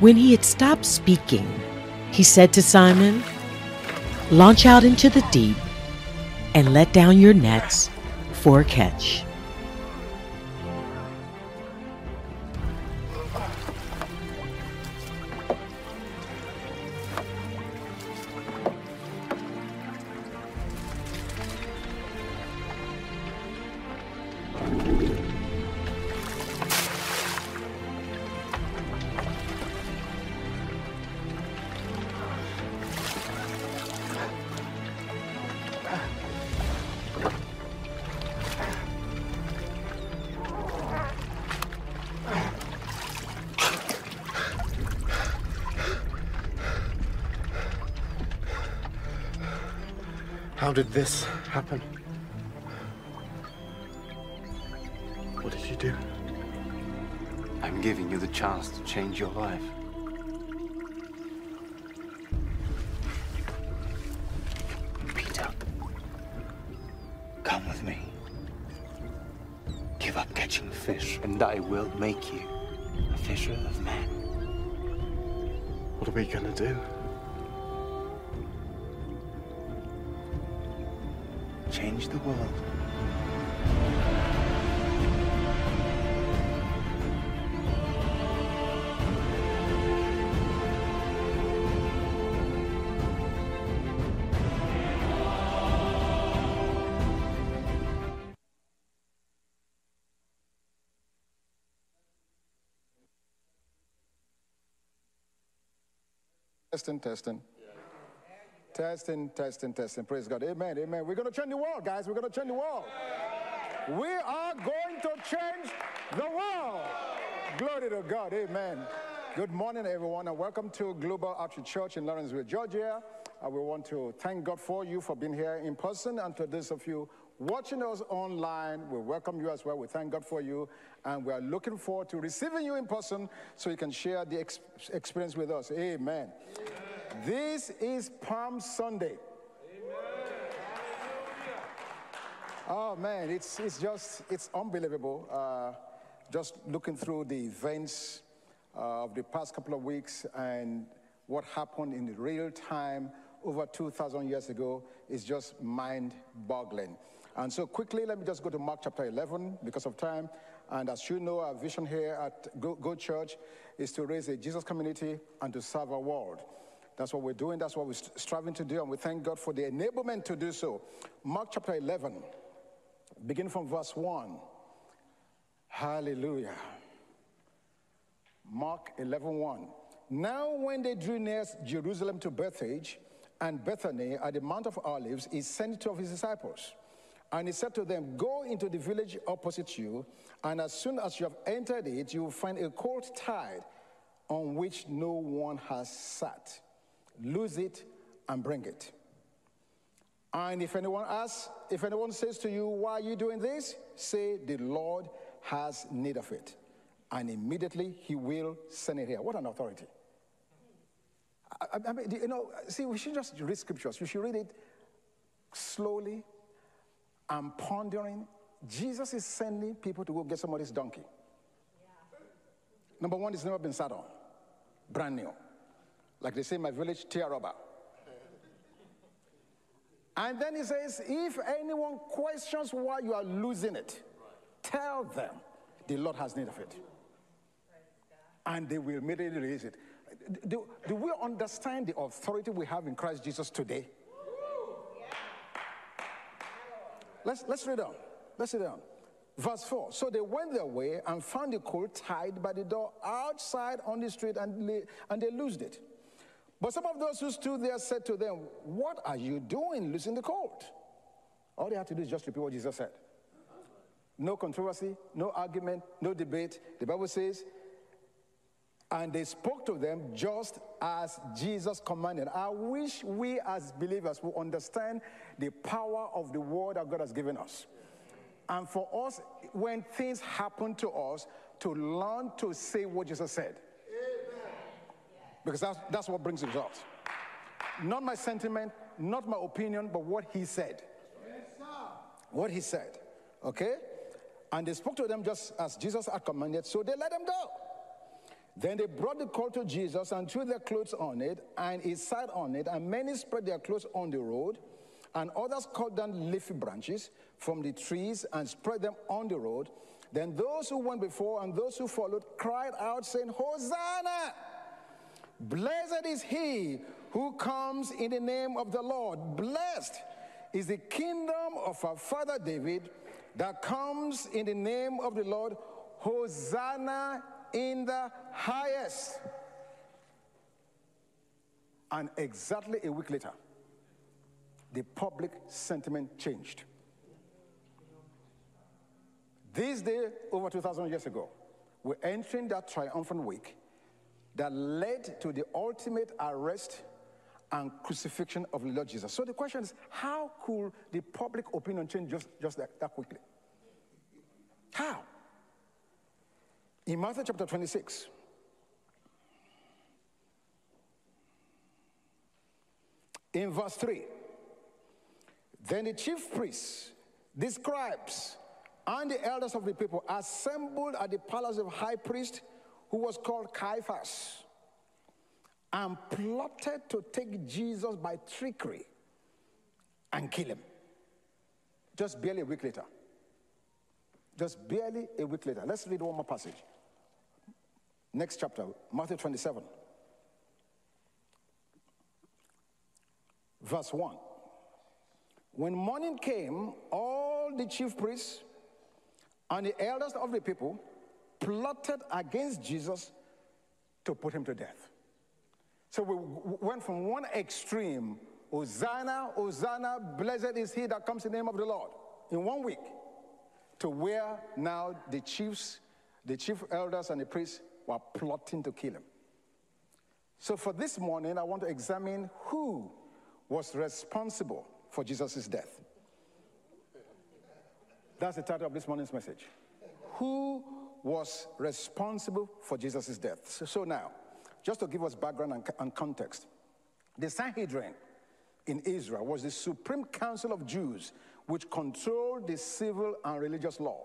When he had stopped speaking, he said to Simon, Launch out into the deep and let down your nets for a catch. Did this happen? What did you do? I'm giving you the chance to change your life. Change the world. Testing, testing. Testing, testing, testing. Praise God. Amen, amen. We're going to change the world, guys. We're going to change the world. We are going to change the world. Glory to God. Amen. Good morning, everyone, and welcome to Global Outreach Church in Lawrenceville, Georgia. Uh, we want to thank God for you for being here in person, and to those of you watching us online, we welcome you as well. We thank God for you, and we are looking forward to receiving you in person so you can share the ex- experience with us. Amen. This is Palm Sunday. Oh man, it's, it's just, it's unbelievable. Uh, just looking through the events uh, of the past couple of weeks and what happened in real time over 2,000 years ago is just mind boggling. And so, quickly, let me just go to Mark chapter 11 because of time. And as you know, our vision here at Go, Go Church is to raise a Jesus community and to serve our world. That's what we're doing. That's what we're striving to do. And we thank God for the enablement to do so. Mark chapter 11, begin from verse 1. Hallelujah. Mark 11, 1. Now, when they drew near Jerusalem to Bethphage and Bethany at the Mount of Olives, he sent two of his disciples. And he said to them, Go into the village opposite you, and as soon as you have entered it, you will find a colt tied on which no one has sat lose it and bring it. And if anyone asks, if anyone says to you, Why are you doing this? Say, The Lord has need of it. And immediately he will send it here. What an authority. I, I mean, you know, see, we should just read scriptures. We should read it slowly and pondering. Jesus is sending people to go get somebody's donkey. Yeah. Number one, it's never been sat on, brand new like they say in my village, Tiaroba. And then he says, if anyone questions why you are losing it, tell them the Lord has need of it. And they will immediately release it. Do, do we understand the authority we have in Christ Jesus today? Let's, let's read on. Let's read on. Verse 4. So they went their way and found the colt tied by the door outside on the street and, and they loosed it. But some of those who stood there said to them, What are you doing losing the colt? All they had to do is just repeat what Jesus said. No controversy, no argument, no debate. The Bible says, and they spoke to them just as Jesus commanded. I wish we as believers will understand the power of the word that God has given us. And for us, when things happen to us, to learn to say what Jesus said because that's, that's what brings results. Not my sentiment, not my opinion, but what he said. what he said. Okay? And they spoke to them just as Jesus had commanded, so they let them go. Then they brought the colt to Jesus and threw their clothes on it, and he sat on it, and many spread their clothes on the road, and others cut down leafy branches from the trees and spread them on the road. Then those who went before and those who followed cried out, saying, Hosanna! Blessed is he who comes in the name of the Lord. Blessed is the kingdom of our father David that comes in the name of the Lord. Hosanna in the highest. And exactly a week later, the public sentiment changed. This day, over 2,000 years ago, we're entering that triumphant week that led to the ultimate arrest and crucifixion of the Lord Jesus. So the question is, how could the public opinion change just, just that, that quickly? How? In Matthew chapter 26, in verse 3, then the chief priests, the scribes, and the elders of the people assembled at the palace of high priest who was called Caiaphas and plotted to take Jesus by trickery and kill him. Just barely a week later. Just barely a week later. Let's read one more passage. Next chapter, Matthew 27, verse 1. When morning came, all the chief priests and the elders of the people plotted against Jesus to put him to death. So we went from one extreme, Hosanna, Hosanna, blessed is he that comes in the name of the Lord, in one week, to where now the chiefs, the chief elders and the priests were plotting to kill him. So for this morning, I want to examine who was responsible for Jesus' death. That's the title of this morning's message. Who was responsible for Jesus' death? So, so, now, just to give us background and, and context, the Sanhedrin in Israel was the supreme council of Jews which controlled the civil and religious law.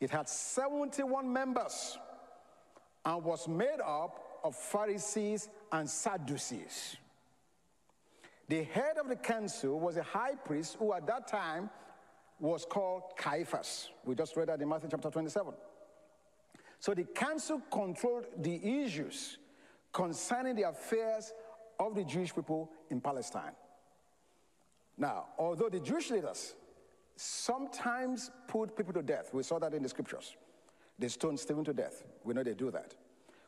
It had 71 members and was made up of Pharisees and Sadducees. The head of the council was a high priest who at that time was called Caiaphas. We just read that in Matthew chapter 27. So the council controlled the issues concerning the affairs of the Jewish people in Palestine. Now, although the Jewish leaders sometimes put people to death, we saw that in the scriptures. They stoned Stephen to death. We know they do that.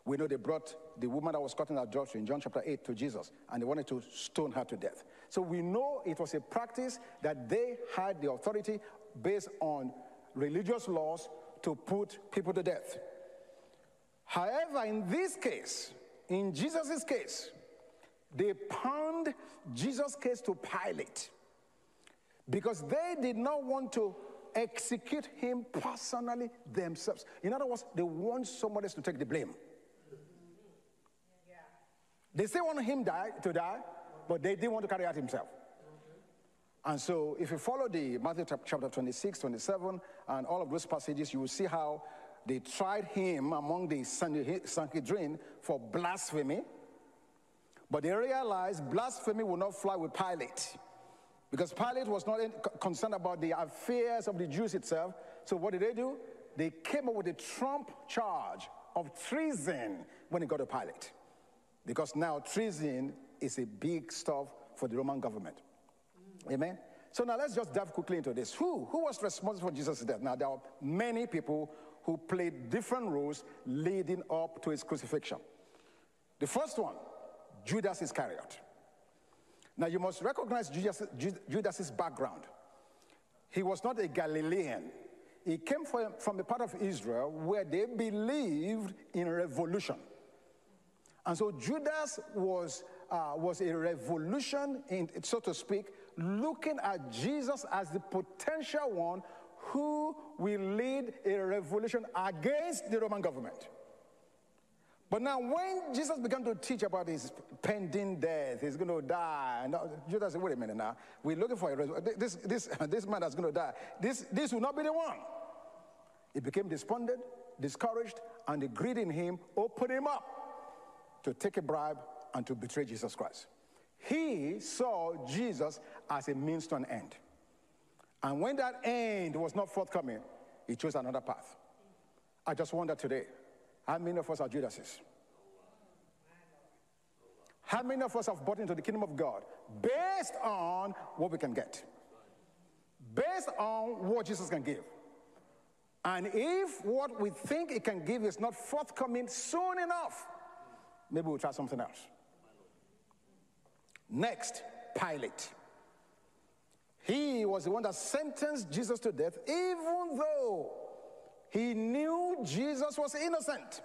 We know they brought the woman that was caught in adultery in John chapter 8 to Jesus, and they wanted to stone her to death. So we know it was a practice that they had the authority based on religious laws to put people to death. However, in this case, in Jesus' case, they pawned Jesus' case to Pilate because they did not want to execute him personally themselves. In other words, they want somebody else to take the blame. They still want him die, to die, but they didn't want to carry out himself. And so, if you follow the Matthew chapter 26, 27, and all of those passages, you will see how they tried him among the Sanhedrin for blasphemy. But they realized blasphemy would not fly with Pilate. Because Pilate was not concerned about the affairs of the Jews itself. So what did they do? They came up with a trump charge of treason when it got to Pilate. Because now treason is a big stuff for the Roman government. Amen? So now let's just dive quickly into this. Who, who was responsible for Jesus' death? Now, there are many people who played different roles leading up to his crucifixion. The first one, Judas Iscariot. Now, you must recognize Judas, background. He was not a Galilean. He came from, from a part of Israel where they believed in revolution. And so Judas was, uh, was a revolution, in, so to speak, looking at Jesus as the potential one who will lead a revolution against the Roman government. But now, when Jesus began to teach about his pending death, he's going to die, and Judas said, "Wait a minute now, we're looking for a this this this man that's going to die. This this will not be the one." He became despondent, discouraged, and the greed in him opened him up to take a bribe and to betray Jesus Christ. He saw Jesus as a means to an end. And when that end was not forthcoming, he chose another path. I just wonder today, how many of us are Judases? How many of us have bought into the kingdom of God based on what we can get? Based on what Jesus can give. And if what we think it can give is not forthcoming soon enough, maybe we'll try something else. Next, Pilate. He was the one that sentenced Jesus to death, even though he knew Jesus was innocent.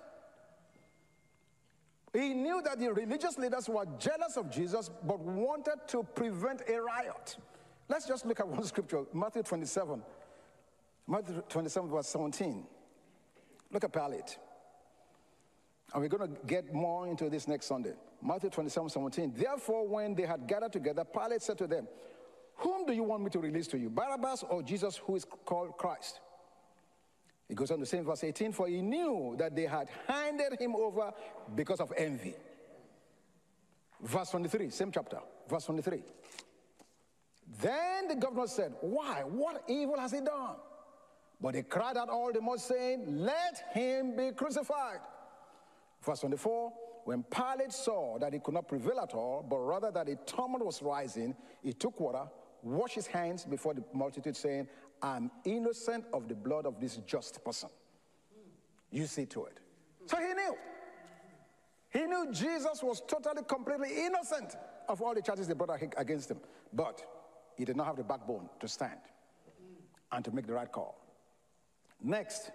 He knew that the religious leaders were jealous of Jesus but wanted to prevent a riot. Let's just look at one scripture, Matthew 27. Matthew 27, verse 17. Look at Pilate. And we're going to get more into this next Sunday. Matthew 27, 17. Therefore, when they had gathered together, Pilate said to them, Whom do you want me to release to you, Barabbas or Jesus, who is called Christ? He goes on to say in verse 18, for he knew that they had handed him over because of envy. Verse 23, same chapter, verse 23. Then the governor said, Why? What evil has he done? But they cried out all the more, saying, Let him be crucified. Verse 24, when Pilate saw that he could not prevail at all, but rather that a tumult was rising, he took water, washed his hands before the multitude, saying, I'm innocent of the blood of this just person. You see to it. So he knew. He knew Jesus was totally, completely innocent of all the charges they brought against him. But he did not have the backbone to stand and to make the right call. Next,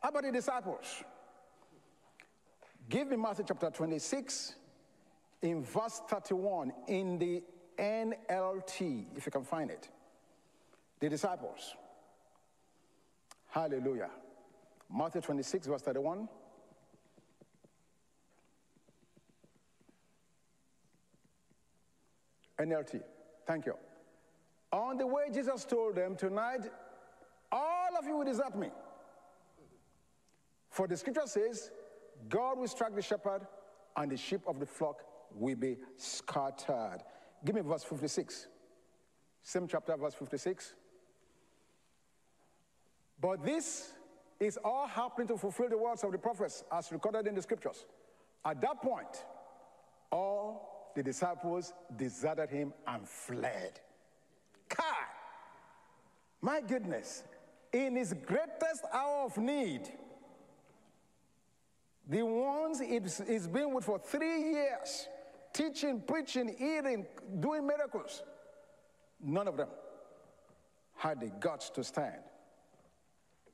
how about the disciples? Give me Matthew chapter 26 in verse 31 in the NLT, if you can find it the disciples. Hallelujah. Matthew 26, verse 31. NLT. Thank you. On the way, Jesus told them, Tonight, all of you will desert me. For the scripture says, God will strike the shepherd, and the sheep of the flock will be scattered. Give me verse 56. Same chapter, verse 56. But this is all happening to fulfill the words of the prophets as recorded in the scriptures. At that point, all the disciples deserted him and fled. God, my goodness, in his greatest hour of need, the ones he's been with for three years, teaching, preaching, eating, doing miracles, none of them had the guts to stand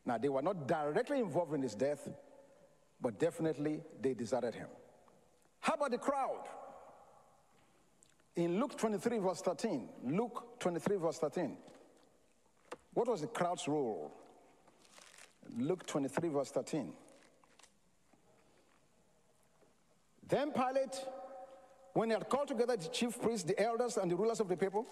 now, they were not directly involved in his death, but definitely they deserted him. How about the crowd? In Luke 23, verse 13, Luke 23, verse 13, what was the crowd's role? Luke 23, verse 13. Then Pilate, when he had called together the chief priests, the elders, and the rulers of the people,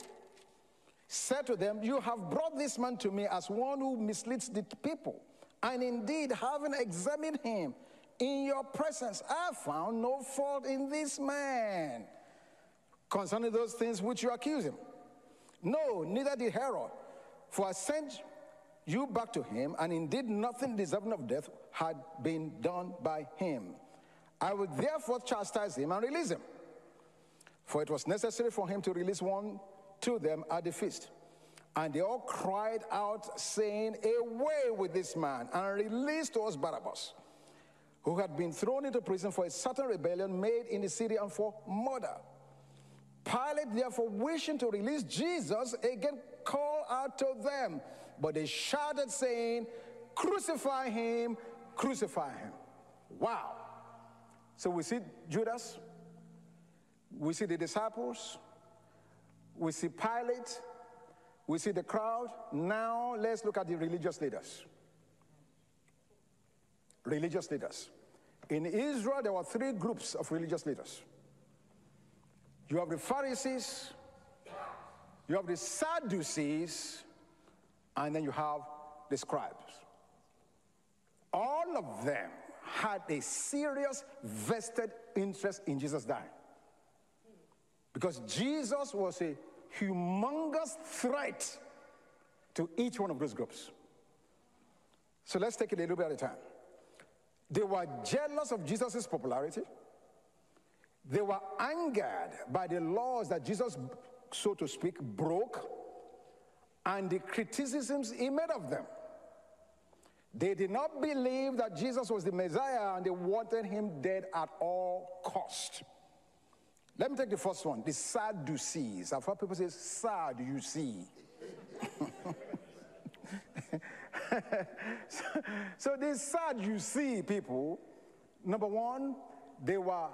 said to them, You have brought this man to me as one who misleads the people. And indeed, having examined him in your presence, I found no fault in this man concerning those things which you accuse him. No, neither did Herod, for I sent you back to him, and indeed nothing deserving of death had been done by him. I will therefore chastise him and release him. For it was necessary for him to release one to them at the feast. And they all cried out, saying, Away with this man, and release to us Barabbas, who had been thrown into prison for a certain rebellion made in the city and for murder. Pilate, therefore, wishing to release Jesus, again called out to them. But they shouted, saying, Crucify him, crucify him. Wow. So we see Judas, we see the disciples, we see Pilate, we see the crowd. Now let's look at the religious leaders. Religious leaders. In Israel, there were three groups of religious leaders. You have the Pharisees, you have the Sadducees, and then you have the scribes. All of them had a serious vested interest in Jesus dying. Because Jesus was a humongous threat to each one of those groups. So let's take it a little bit at a time. They were jealous of Jesus' popularity. They were angered by the laws that Jesus, so to speak, broke and the criticisms he made of them. They did not believe that Jesus was the Messiah and they wanted him dead at all cost. Let me take the first one, the Sadducees. I've heard people say, sad you see. so, so these Sadducee people, number one, they were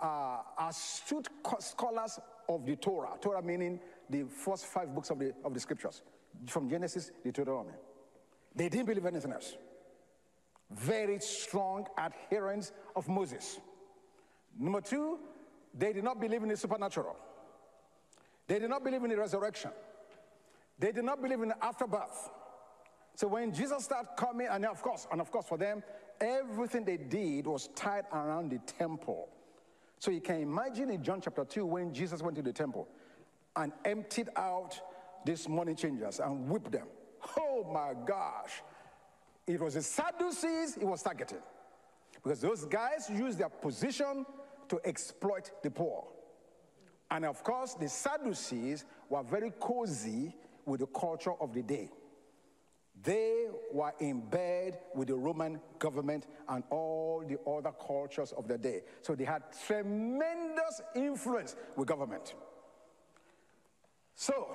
uh, astute scholars of the Torah. Torah meaning the first five books of the, of the scriptures, from Genesis to Deuteronomy. They didn't believe anything else. Very strong adherents of Moses. Number two, they did not believe in the supernatural. They did not believe in the resurrection. They did not believe in the afterbirth. So when Jesus started coming, and of course, and of course for them, everything they did was tied around the temple. So you can imagine in John chapter 2 when Jesus went to the temple and emptied out these money changers and whipped them. Oh my gosh. It was the Sadducees he was targeting. Because those guys used their position to exploit the poor. And of course, the Sadducees were very cozy with the culture of the day. They were in bed with the Roman government and all the other cultures of the day. So they had tremendous influence with government. So,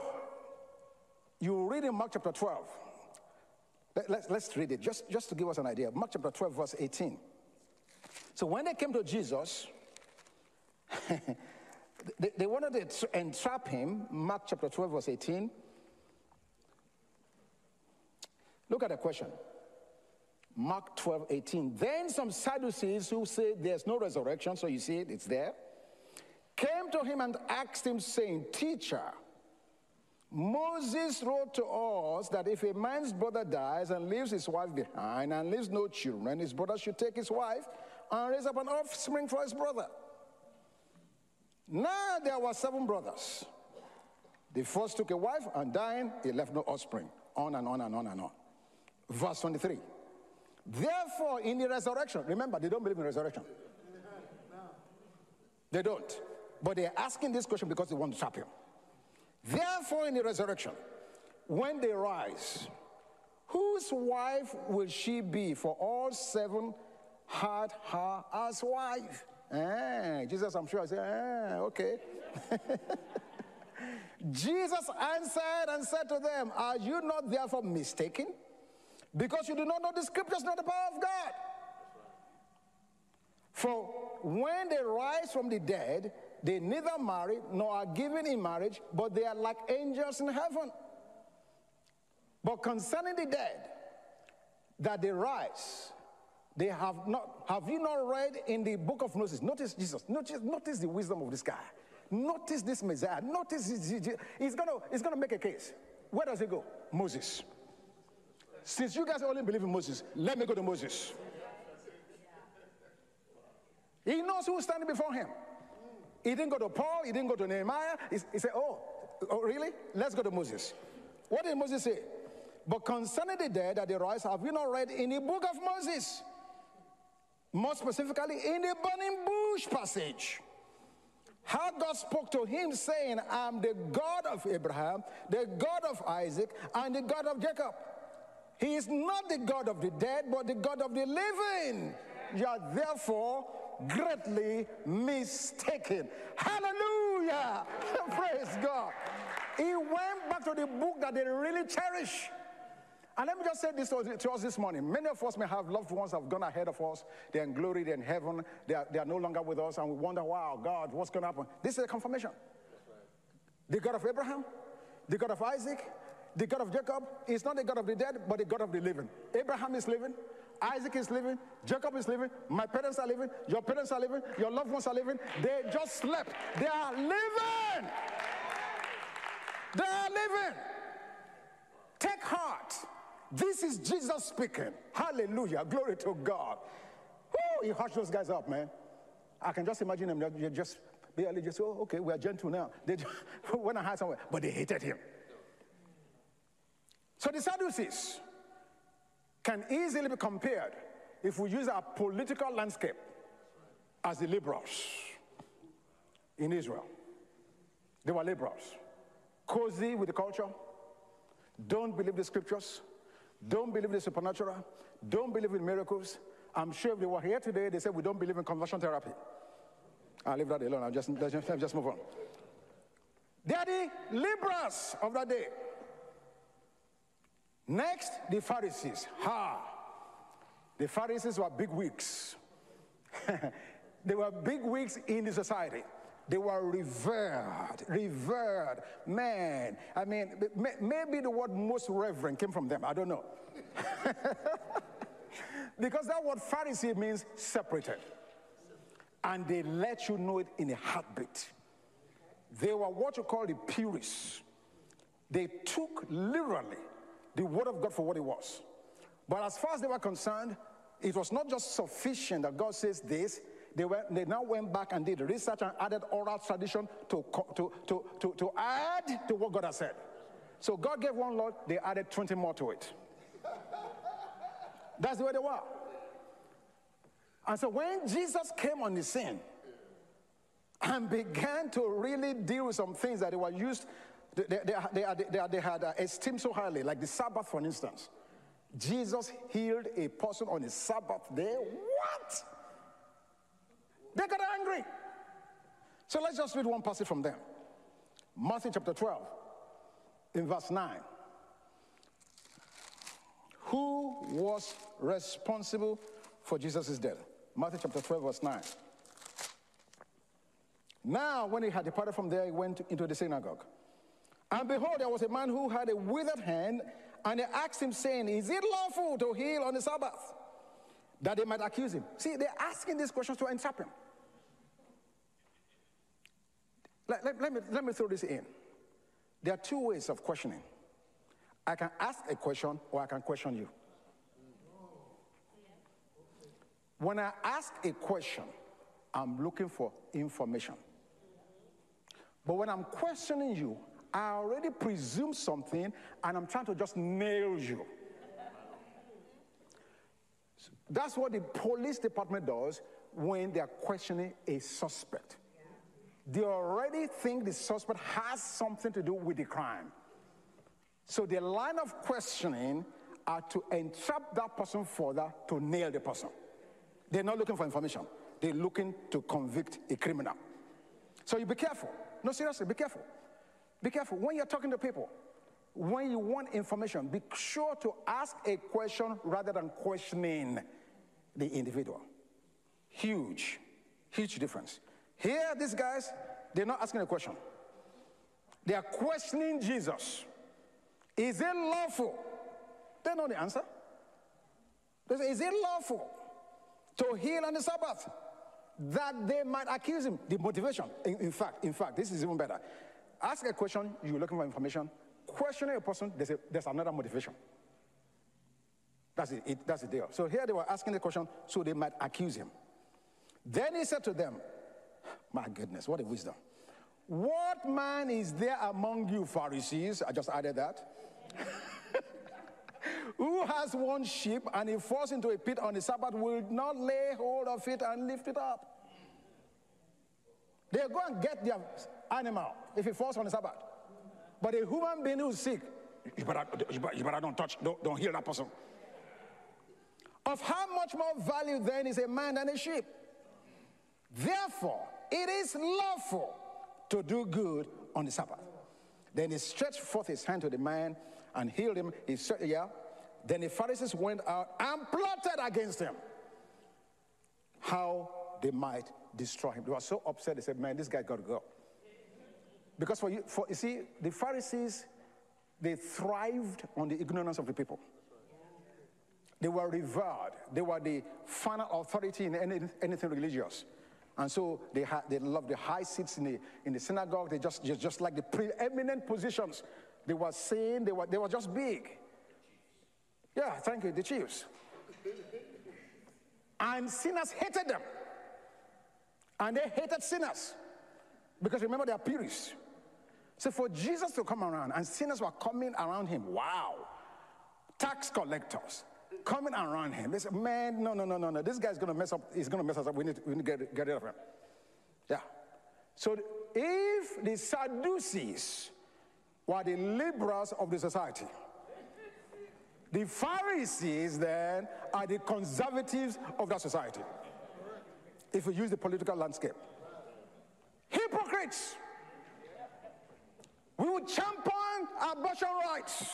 you read in Mark chapter 12. Let, us let's read it just, just to give us an idea. Mark chapter 12, verse 18. So when they came to Jesus, they, they wanted to entrap him. Mark chapter 12, verse 18. Look at the question. Mark 12, 18. Then some Sadducees who say there's no resurrection, so you see it, it's there, came to him and asked him, saying, Teacher, Moses wrote to us that if a man's brother dies and leaves his wife behind and leaves no children, his brother should take his wife and raise up an offspring for his brother. Now there were seven brothers. The first took a wife and dying, he left no offspring. On and on and on and on. Verse 23. Therefore, in the resurrection, remember, they don't believe in resurrection. They don't. But they're asking this question because they want to trap him. Therefore, in the resurrection, when they rise, whose wife will she be? For all seven had her as wife. Eh, Jesus, I'm sure I said, eh, okay. Jesus answered and said to them, Are you not therefore mistaken? Because you do not know the scriptures, not the power of God. For when they rise from the dead, they neither marry nor are given in marriage, but they are like angels in heaven. But concerning the dead, that they rise, they have not, have you not read in the book of Moses? Notice Jesus, notice, notice the wisdom of this guy. Notice this Messiah. Notice he's gonna, he's gonna make a case. Where does he go? Moses. Since you guys only believe in Moses, let me go to Moses. He knows who's standing before him. He didn't go to Paul, he didn't go to Nehemiah. He, he said, oh, oh, really? Let's go to Moses. What did Moses say? But concerning the dead that they rise, have you not read in the book of Moses? More specifically, in the burning bush passage. How God spoke to him, saying, I'm the God of Abraham, the God of Isaac, and the God of Jacob. He is not the God of the dead, but the God of the living. You are therefore greatly mistaken. Hallelujah! Praise God. He went back to the book that they really cherish. And let me just say this to us this morning. Many of us may have loved ones that have gone ahead of us. They're in glory, they're in heaven. They are, they are no longer with us, and we wonder, wow, God, what's going to happen? This is a confirmation. The God of Abraham, the God of Isaac, the God of Jacob is not the God of the dead, but the God of the living. Abraham is living, Isaac is living, Jacob is living, my parents are living, your parents are living, your loved ones are living. They just slept. They are living. They are living. Take heart. This is Jesus speaking. Hallelujah. Glory to God. Oh, he hushed those guys up, man. I can just imagine them. Just barely just, oh, okay, we're gentle now. They just went and hide somewhere, but they hated him. So the Sadducees can easily be compared if we use our political landscape as the liberals in Israel. They were liberals, cozy with the culture, don't believe the scriptures, don't believe the supernatural, don't believe in miracles. I'm sure if they were here today, they said we don't believe in conversion therapy. I'll leave that alone. I'll just, just move on. They are the liberals of that day. Next, the Pharisees. Ha! The Pharisees were big wigs. they were big wigs in the society. They were revered, revered. Man, I mean, maybe the word most reverend came from them. I don't know. because that word Pharisee means separated. And they let you know it in a heartbeat. They were what you call the purists. They took literally the word of God for what it was. But as far as they were concerned, it was not just sufficient that God says this, they, went, they now went back and did research and added oral tradition to, to, to, to, to add to what God has said. So God gave one Lord, they added 20 more to it. That's the way they were. And so when Jesus came on the scene and began to really deal with some things that were used, they, they, they, they, they had uh, esteemed so highly, like the Sabbath, for instance. Jesus healed a person on the Sabbath day. What? They got angry. So let's just read one passage from them. Matthew chapter 12, in verse 9. Who was responsible for Jesus' death? Matthew chapter 12, verse 9. Now, when he had departed from there, he went into the synagogue. And behold, there was a man who had a withered hand, and they asked him, saying, Is it lawful to heal on the Sabbath? That they might accuse him. See, they're asking these questions to entrap him. Let, let, let, me, let me throw this in. There are two ways of questioning. I can ask a question or I can question you. When I ask a question, I'm looking for information. But when I'm questioning you, I already presume something and I'm trying to just nail you. That's what the police department does when they're questioning a suspect they already think the suspect has something to do with the crime. So the line of questioning are to entrap that person further to nail the person. They're not looking for information. They're looking to convict a criminal. So you be careful. No, seriously, be careful. Be careful. When you're talking to people, when you want information, be sure to ask a question rather than questioning the individual. Huge, huge difference. Here, these guys, they're not asking a question. They are questioning Jesus. Is it lawful? They know the answer. They say, Is it lawful to heal on the Sabbath? That they might accuse him. The motivation. In, in fact, in fact, this is even better. Ask a question, you're looking for information. Questioning a person, there's, a, there's another motivation. That's it, it, that's the deal. So here they were asking the question so they might accuse him. Then he said to them, my goodness, what a wisdom. What man is there among you, Pharisees? I just added that. Who has one sheep and he falls into a pit on the Sabbath will not lay hold of it and lift it up? They go and get their animal if it falls on the Sabbath. But a human being who's sick, you better, you better, you better don't touch, don't, don't heal that person. Of how much more value then is a man than a sheep? Therefore, it is lawful to do good on the Sabbath. Then he stretched forth his hand to the man and healed him. He said, Yeah. Then the Pharisees went out and plotted against him how they might destroy him. They were so upset, they said, Man, this guy got to go. Because for you, for, you see, the Pharisees, they thrived on the ignorance of the people. They were revered. They were the final authority in any, anything religious. And so they, had, they loved the high seats in the, in the synagogue. They just, just, just like the preeminent positions. They were saying they were, they were just big. Yeah, thank you, the chiefs. And sinners hated them. And they hated sinners. Because remember, they are purists. So for Jesus to come around and sinners were coming around him, wow. Tax collectors coming around him. They said, man, no, no, no, no, no. This guy's going to mess up. He's going to mess us up. We need, we need to get, get rid of him. Yeah. So if the Sadducees were the liberals of the society, the Pharisees then are the conservatives of that society. If we use the political landscape, hypocrites. We would champion abortion rights.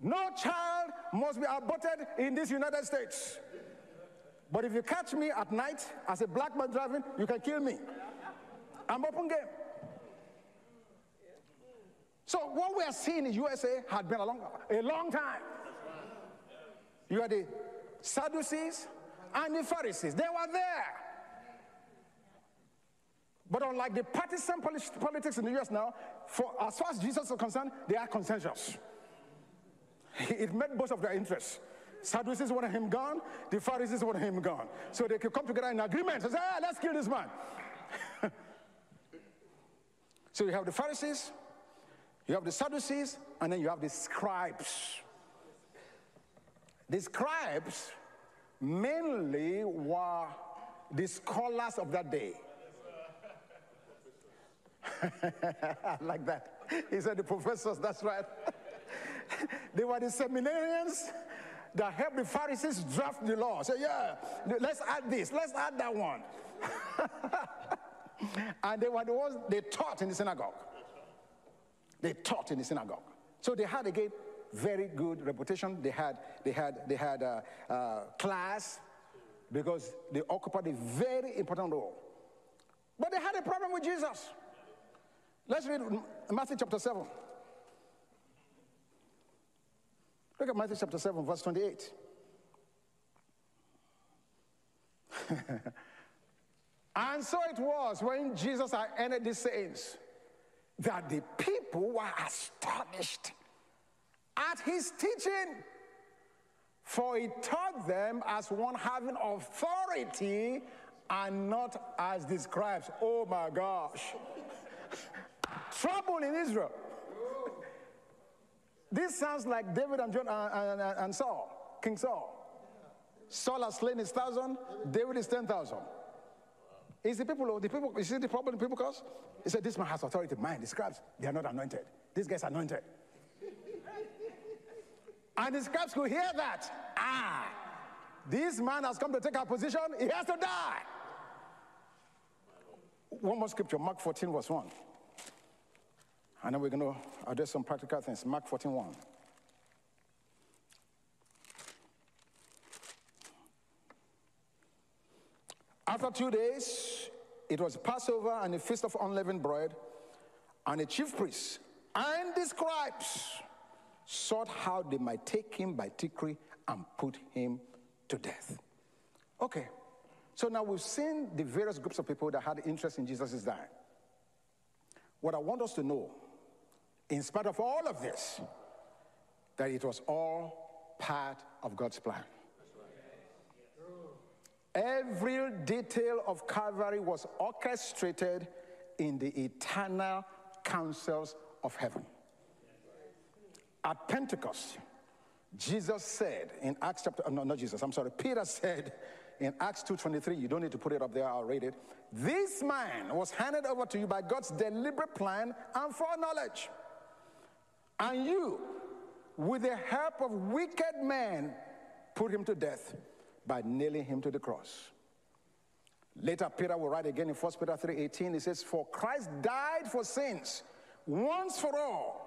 No child must be aborted in this United States. But if you catch me at night as a black man driving, you can kill me. I'm open game. So what we are seeing in USA had been a long, a long time. You are the Sadducees and the Pharisees. They were there. But unlike the partisan politics in the US now, for as far as Jesus is concerned, they are consensus. It met both of their interests. Sadducees wanted him gone, the Pharisees wanted him gone. So they could come together in agreement and say, let's kill this man. so you have the Pharisees, you have the Sadducees, and then you have the scribes. The scribes mainly were the scholars of that day. like that. He said the professors, that's right. they were the seminarians that helped the Pharisees draft the law. Say, yeah, let's add this, let's add that one. and they were the ones they taught in the synagogue. They taught in the synagogue. So they had again very good reputation. They had they had they had a, class because they occupied a very important role. But they had a problem with Jesus. Let's read Matthew chapter 7. Look at Matthew chapter 7, verse 28. and so it was when Jesus had ended these sayings that the people were astonished at his teaching. For he taught them as one having authority and not as the scribes. Oh my gosh. Trouble in Israel. This sounds like David and, John, uh, and, and, and Saul, King Saul. Saul has slain his thousand, David is 10,000. Is the people, the people, you see the problem people cause? He said, This man has authority. Mine, the scribes, they are not anointed. This guy's anointed. And the scribes could hear that. Ah, this man has come to take our position, he has to die. One more scripture, Mark 14, verse 1. And then we're going to address some practical things. Mark 14 1. After two days, it was Passover and the feast of unleavened bread, and the chief priests and the scribes sought how they might take him by trickery and put him to death. Okay, so now we've seen the various groups of people that had interest in Jesus' dying. What I want us to know in spite of all of this, that it was all part of God's plan. Every detail of Calvary was orchestrated in the eternal counsels of heaven. At Pentecost, Jesus said in Acts chapter, no, not Jesus, I'm sorry, Peter said in Acts 2.23, you don't need to put it up there, I'll read it. This man was handed over to you by God's deliberate plan and foreknowledge. And you, with the help of wicked men, put him to death by nailing him to the cross. Later, Peter will write again in 1 Peter 3:18. He says, For Christ died for sins once for all,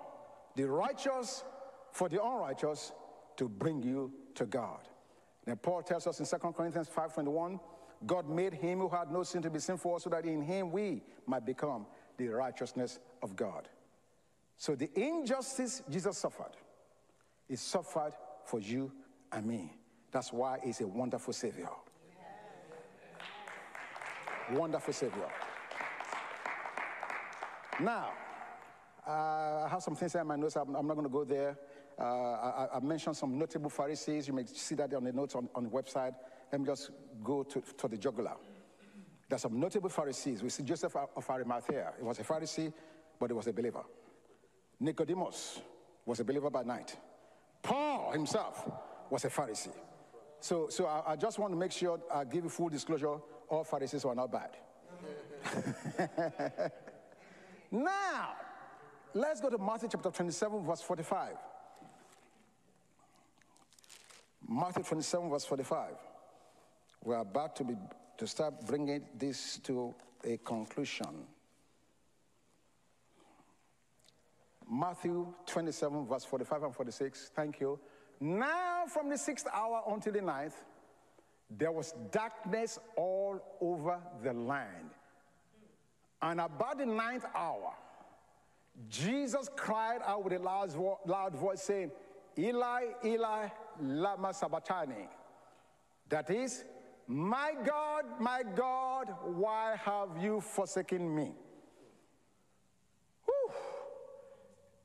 the righteous for the unrighteous, to bring you to God. Then Paul tells us in 2 Corinthians 5:21, God made him who had no sin to be sin for us, so that in him we might become the righteousness of God. So the injustice Jesus suffered, he suffered for you and me. That's why he's a wonderful Savior. Wonderful Savior. Now, uh, I have some things in my notes. I'm, I'm not going to go there. uh, I, I, mentioned some notable Pharisees. You may see that on the notes on, on the website. Let me just go to, to the jugular. There's some notable Pharisees. We see Joseph of Arimathea. He was a Pharisee, but he was a believer. Nicodemus was a believer by night. Paul himself was a Pharisee. So, so I, I just want to make sure I give you full disclosure all Pharisees were not bad. now, let's go to Matthew chapter 27, verse 45. Matthew 27, verse 45. We're about to, be, to start bringing this to a conclusion. Matthew 27, verse 45 and 46. Thank you. Now, from the sixth hour until the ninth, there was darkness all over the land. And about the ninth hour, Jesus cried out with a loud, loud voice, saying, Eli, Eli, Lama Sabachthani. That is, My God, my God, why have you forsaken me? Whew.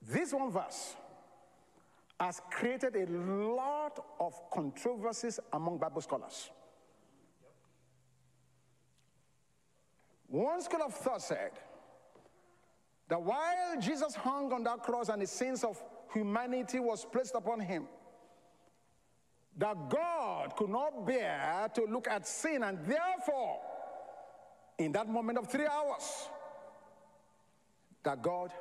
This one verse has created a lot of controversies among Bible scholars. One school of thought said that while Jesus hung on that cross and the sins of humanity was placed upon him, that God could not bear to look at sin, and therefore, in that moment of three hours, that God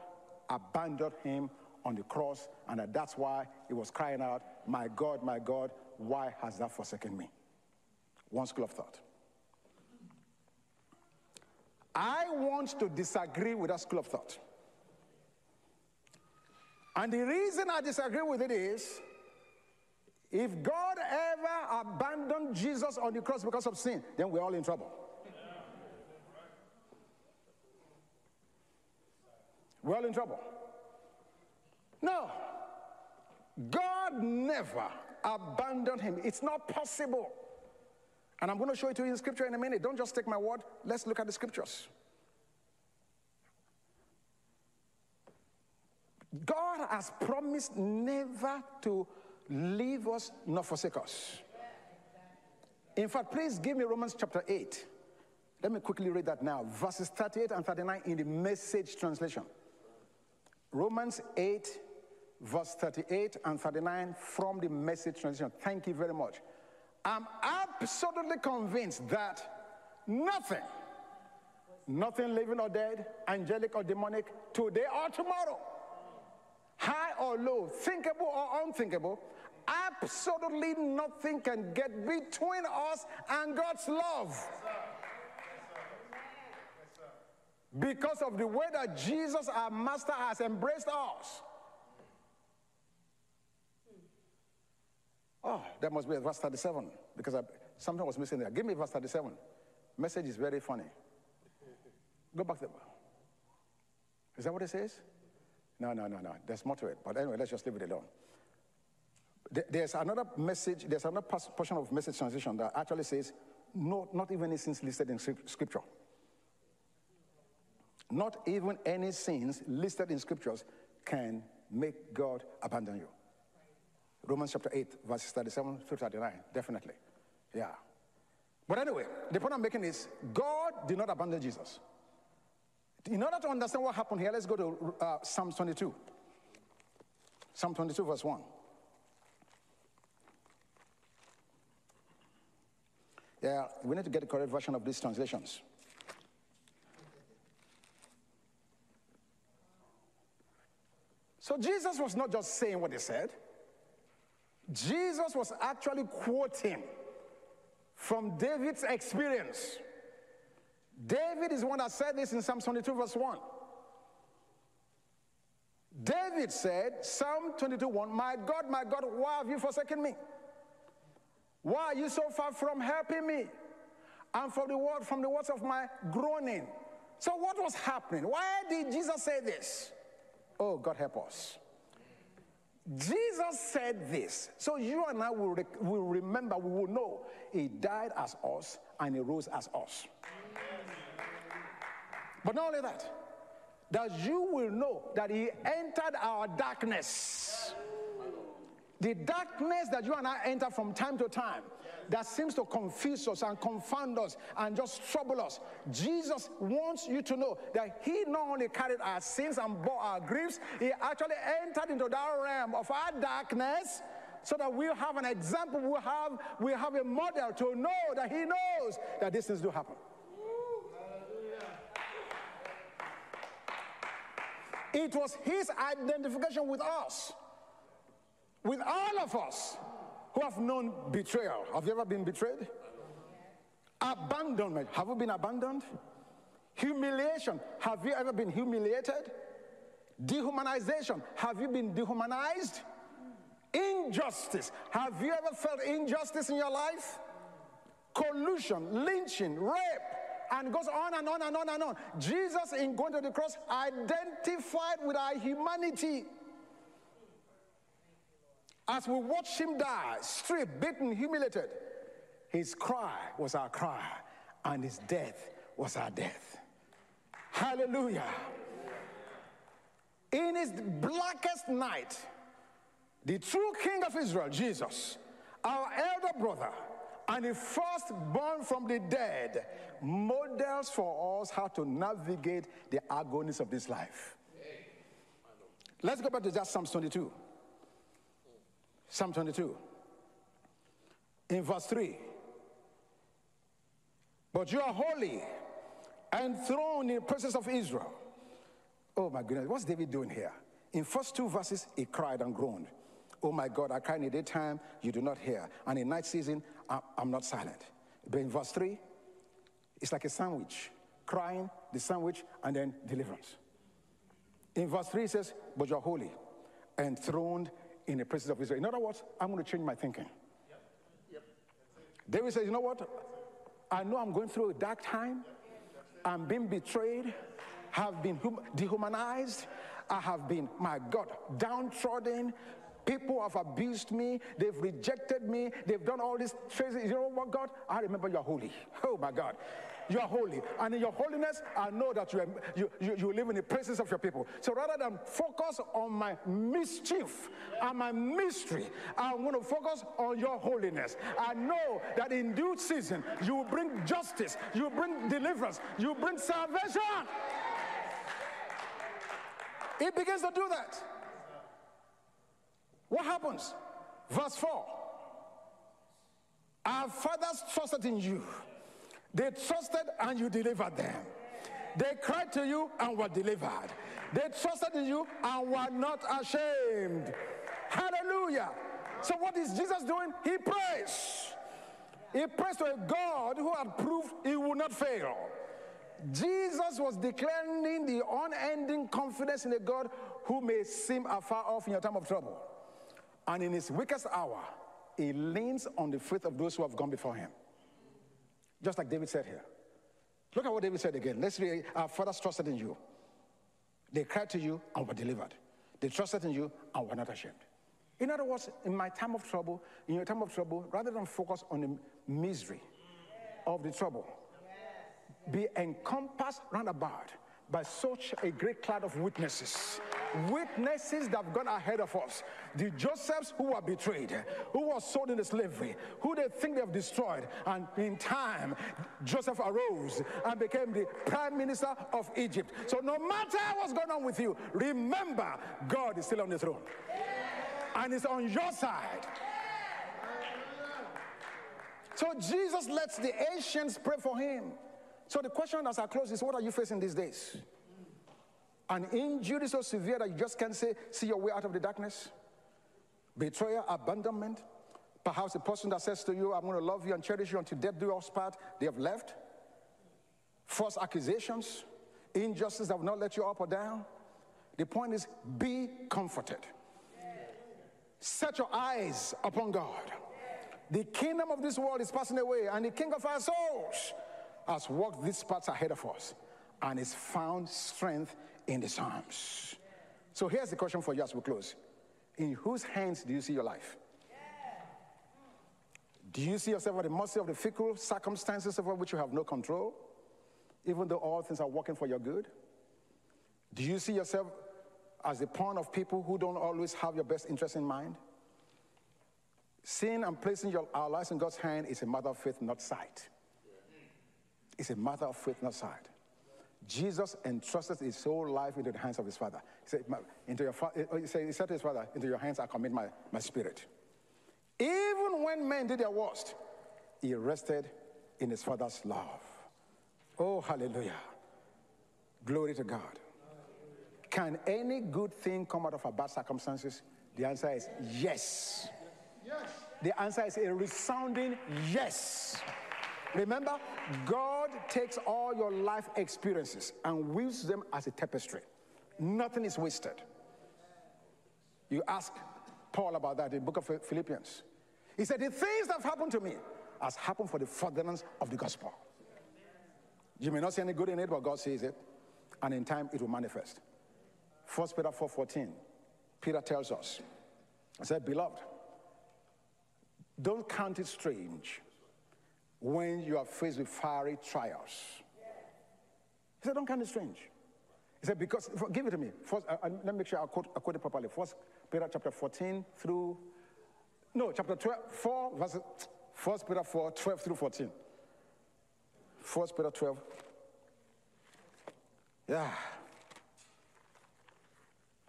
abandoned him on the cross, and that that's why he was crying out, My God, my God, why has that forsaken me? One school of thought. I want to disagree with that school of thought. And the reason I disagree with it is if God ever abandoned Jesus on the cross because of sin, then we're all in trouble. We're all in trouble. No. God never abandoned him. It's not possible. And I'm going to show it to you in scripture in a minute. Don't just take my word. Let's look at the scriptures. God has promised never to leave us nor forsake us. In fact, please give me Romans chapter 8. Let me quickly read that now. Verses 38 and 39 in the message translation. Romans 8, verse 38 and 39 from the message translation. Thank you very much. I'm absolutely convinced that nothing, nothing living or dead, angelic or demonic, today or tomorrow, high or low, thinkable or unthinkable, absolutely nothing can get between us and God's love. Because of the way that Jesus, our Master, has embraced us. Oh, that must be verse 37 because I, something was missing there. Give me verse 37. Message is very funny. Go back there. Is that what it says? No, no, no, no. There's more to it. But anyway, let's just leave it alone. There's another message, there's another portion of message translation that actually says, no, not even any sins listed in scripture. Not even any sins listed in scriptures can make God abandon you. Romans chapter 8, verses 37 to 39, definitely. Yeah. But anyway, the point I'm making is God did not abandon Jesus. In order to understand what happened here, let's go to uh, Psalm 22. Psalm 22, verse 1. Yeah, we need to get the correct version of these translations. So Jesus was not just saying what he said. Jesus was actually quoting from David's experience. David is one that said this in Psalm 22, verse 1. David said, Psalm 22, 1, My God, my God, why have you forsaken me? Why are you so far from helping me? And from the word, from the words of my groaning. So what was happening? Why did Jesus say this? Oh, God help us. Jesus said this. So you and I will, will remember, we will know he died as us and he rose as us. But not only that, that you will know that he entered our darkness The darkness that you and I enter from time to time that seems to confuse us and confound us and just trouble us. Jesus wants you to know that He not only carried our sins and bore our griefs, He actually entered into that realm of our darkness so that we'll have an example, we'll have, we'll have a model to know that He knows that these things do happen. It was His identification with us with all of us who have known betrayal. Have you ever been betrayed? Abandonment. Have you been abandoned? Humiliation. Have you ever been humiliated? Dehumanization. Have you been dehumanized? Injustice. Have you ever felt injustice in your life? Collusion, lynching, rape, and goes on and on and on and on. Jesus, in going to the cross, identified with our humanity. As we watched him die, stripped, beaten, humiliated, his cry was our cry, and his death was our death. Hallelujah. In his blackest night, the true king of Israel, Jesus, our elder brother, and the firstborn from the dead, models for us how to navigate the agonies of this life. Let's go back to just Psalms 22. Psalm 22. In verse 3. But you are holy and thrown in the presence of Israel. Oh my goodness, what's David doing here? In first two verses, he cried and groaned. Oh my God, I cry in the daytime, you do not hear. And in night season, I'm not silent. But in verse 3, it's like a sandwich crying, the sandwich, and then deliverance. In verse 3, it says, But you're holy, enthroned in the presence of Israel. In other words, I'm going to change my thinking. Yep. Yep. David says, You know what? I know I'm going through a dark time. I'm being betrayed, have been hum- dehumanized. I have been, my God, downtrodden. People have abused me. They've rejected me. They've done all these crazy. You know what, God? I remember you're holy. Oh, my God. You are holy. And in your holiness, I know that you, are, you, you, you live in the presence of your people. So rather than focus on my mischief and my mystery, I'm going to focus on your holiness. I know that in due season, you will bring justice, you will bring deliverance, you will bring salvation. It begins to do that. What happens? Verse 4 Our fathers trusted in you they trusted and you delivered them. They cried to you and were delivered. They trusted in you and were not ashamed. Hallelujah. So, what is Jesus doing? He prays. He prays to a God who had proved he would not fail. Jesus was declaring the unending confidence in a God who may seem afar off in your time of trouble. And in his weakest hour, he leans on the faith of those who have gone before him. Just like David said here. Look at what David said again. Let's read. Our fathers trusted in you. They cried to you and were delivered. They trusted in you and were not ashamed. In other words, in my time of trouble, in your time of trouble, rather than focus on the misery of the trouble, be encompassed round about by such a great cloud of witnesses. Witnesses that have gone ahead of us. The Josephs who were betrayed, who were sold into slavery, who they think they have destroyed. And in time, Joseph arose and became the prime minister of Egypt. So no matter what's going on with you, remember God is still on the throne. And it's on your side. So Jesus lets the ancients pray for him. So the question as I close is what are you facing these days? An injury so severe that you just can't say, see your way out of the darkness? Betrayal, abandonment? Perhaps a person that says to you, I'm going to love you and cherish you until death do us part, they have left. False accusations, injustice that will not let you up or down. The point is, be comforted. Set your eyes upon God. The kingdom of this world is passing away, and the king of our souls has walked these paths ahead of us and has found strength in the Psalms. So here's the question for you as we close In whose hands do you see your life? Do you see yourself at the mercy of the fickle circumstances over which you have no control, even though all things are working for your good? Do you see yourself as the pawn of people who don't always have your best interest in mind? Seeing and placing your, our lives in God's hand is a matter of faith, not sight. It's a matter of faith, not sight. Jesus entrusted his whole life into the hands of his father. He said, into your fa- he said, he said to his father, Into your hands I commit my, my spirit. Even when men did their worst, he rested in his father's love. Oh, hallelujah. Glory to God. Can any good thing come out of a bad circumstances? The answer is yes. Yes. The answer is a resounding yes. Remember, God takes all your life experiences and weaves them as a tapestry. Nothing is wasted. You ask Paul about that in the book of Philippians. He said, The things that have happened to me has happened for the furtherance of the gospel. You may not see any good in it, but God sees it, and in time it will manifest. 1 Peter 4:14, Peter tells us, I said, Beloved, don't count it strange when you are faced with fiery trials. He said, Don't count it strange. He said, Because, give it to me. First, uh, uh, let me make sure I quote, I quote it properly. First Peter chapter 14 through, no, chapter 12, 4, verses, First Peter 4, 12 through 14. First Peter 12. Yeah.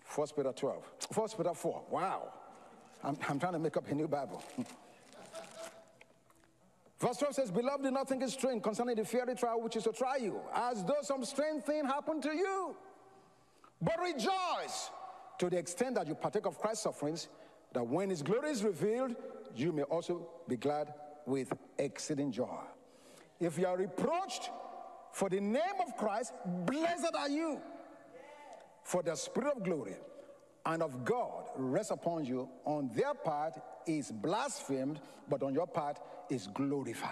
First Peter 12. First Peter 4. Wow. I'm, I'm trying to make up a new Bible. Verse 12 says, Beloved, do not think it strange concerning the fiery trial which is to try you, as though some strange thing happened to you. But rejoice to the extent that you partake of Christ's sufferings, that when his glory is revealed, you may also be glad with exceeding joy. If you are reproached for the name of Christ, blessed are you. For the Spirit of glory and of God rests upon you. On their part is blasphemed, but on your part is glorified.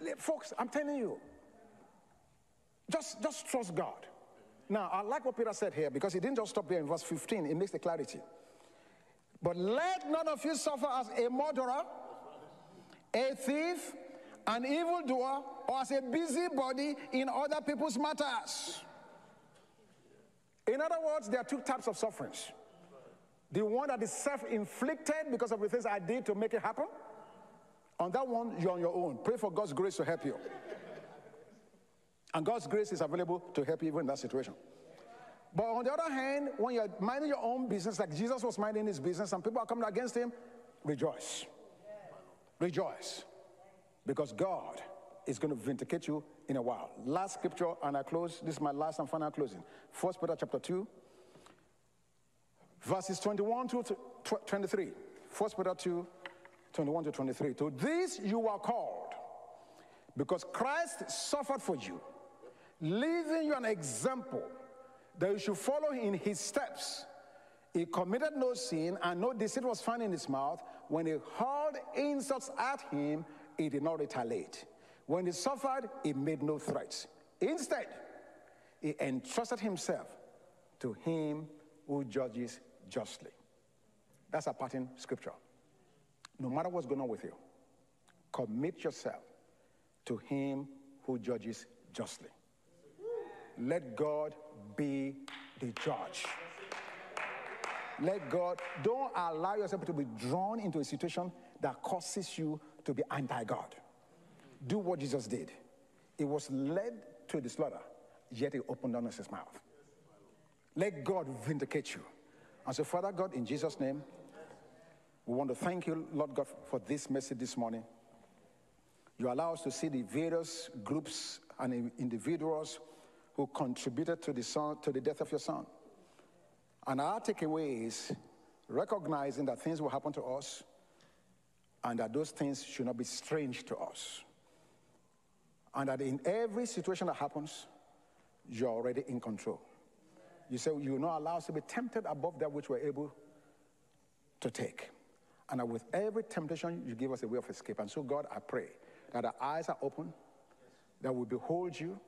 Amen. Folks, I'm telling you, just, just trust God. Now, I like what Peter said here because he didn't just stop there in verse 15, it makes the clarity. But let none of you suffer as a murderer, a thief, an evildoer, or as a busybody in other people's matters. In other words, there are two types of sufferings. The one that is self inflicted because of the things I did to make it happen. On that one, you're on your own. Pray for God's grace to help you. And God's grace is available to help you even in that situation. But on the other hand, when you're minding your own business, like Jesus was minding his business, and people are coming against him, rejoice. Rejoice. Because God is going to vindicate you in a while. Last scripture, and I close. This is my last and final closing. First Peter chapter 2, verses 21 to 23. First Peter 2, 21 to 23. To this you are called, because Christ suffered for you, leaving you an example that you should follow in his steps. He committed no sin, and no deceit was found in his mouth. When he hurled insults at him, he did not retaliate. When he suffered, he made no threats. Instead, he entrusted himself to him who judges justly. That's a pattern scripture. No matter what's going on with you, commit yourself to him who judges justly. Let God be the judge. Let God, don't allow yourself to be drawn into a situation that causes you to be anti God do what Jesus did. He was led to the slaughter, yet he opened not his mouth. Let God vindicate you. And so, Father God, in Jesus' name, we want to thank you, Lord God, for this message this morning. You allow us to see the various groups and individuals who contributed to the, son, to the death of your son. And our takeaway is recognizing that things will happen to us and that those things should not be strange to us. And that in every situation that happens, you're already in control. You say you will not allow us to be tempted above that which we're able to take. And that with every temptation, you give us a way of escape. And so, God, I pray that our eyes are open, that we behold you,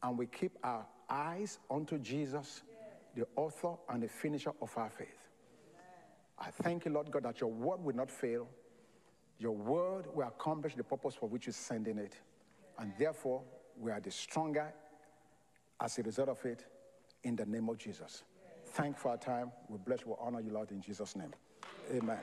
and we keep our eyes unto Jesus, the author and the finisher of our faith. I thank you, Lord God, that your word will not fail. Your word will accomplish the purpose for which you're sending it. And therefore, we are the stronger as a result of it in the name of Jesus. Thank for our time. We bless, we honor you, Lord, in Jesus' name. Amen.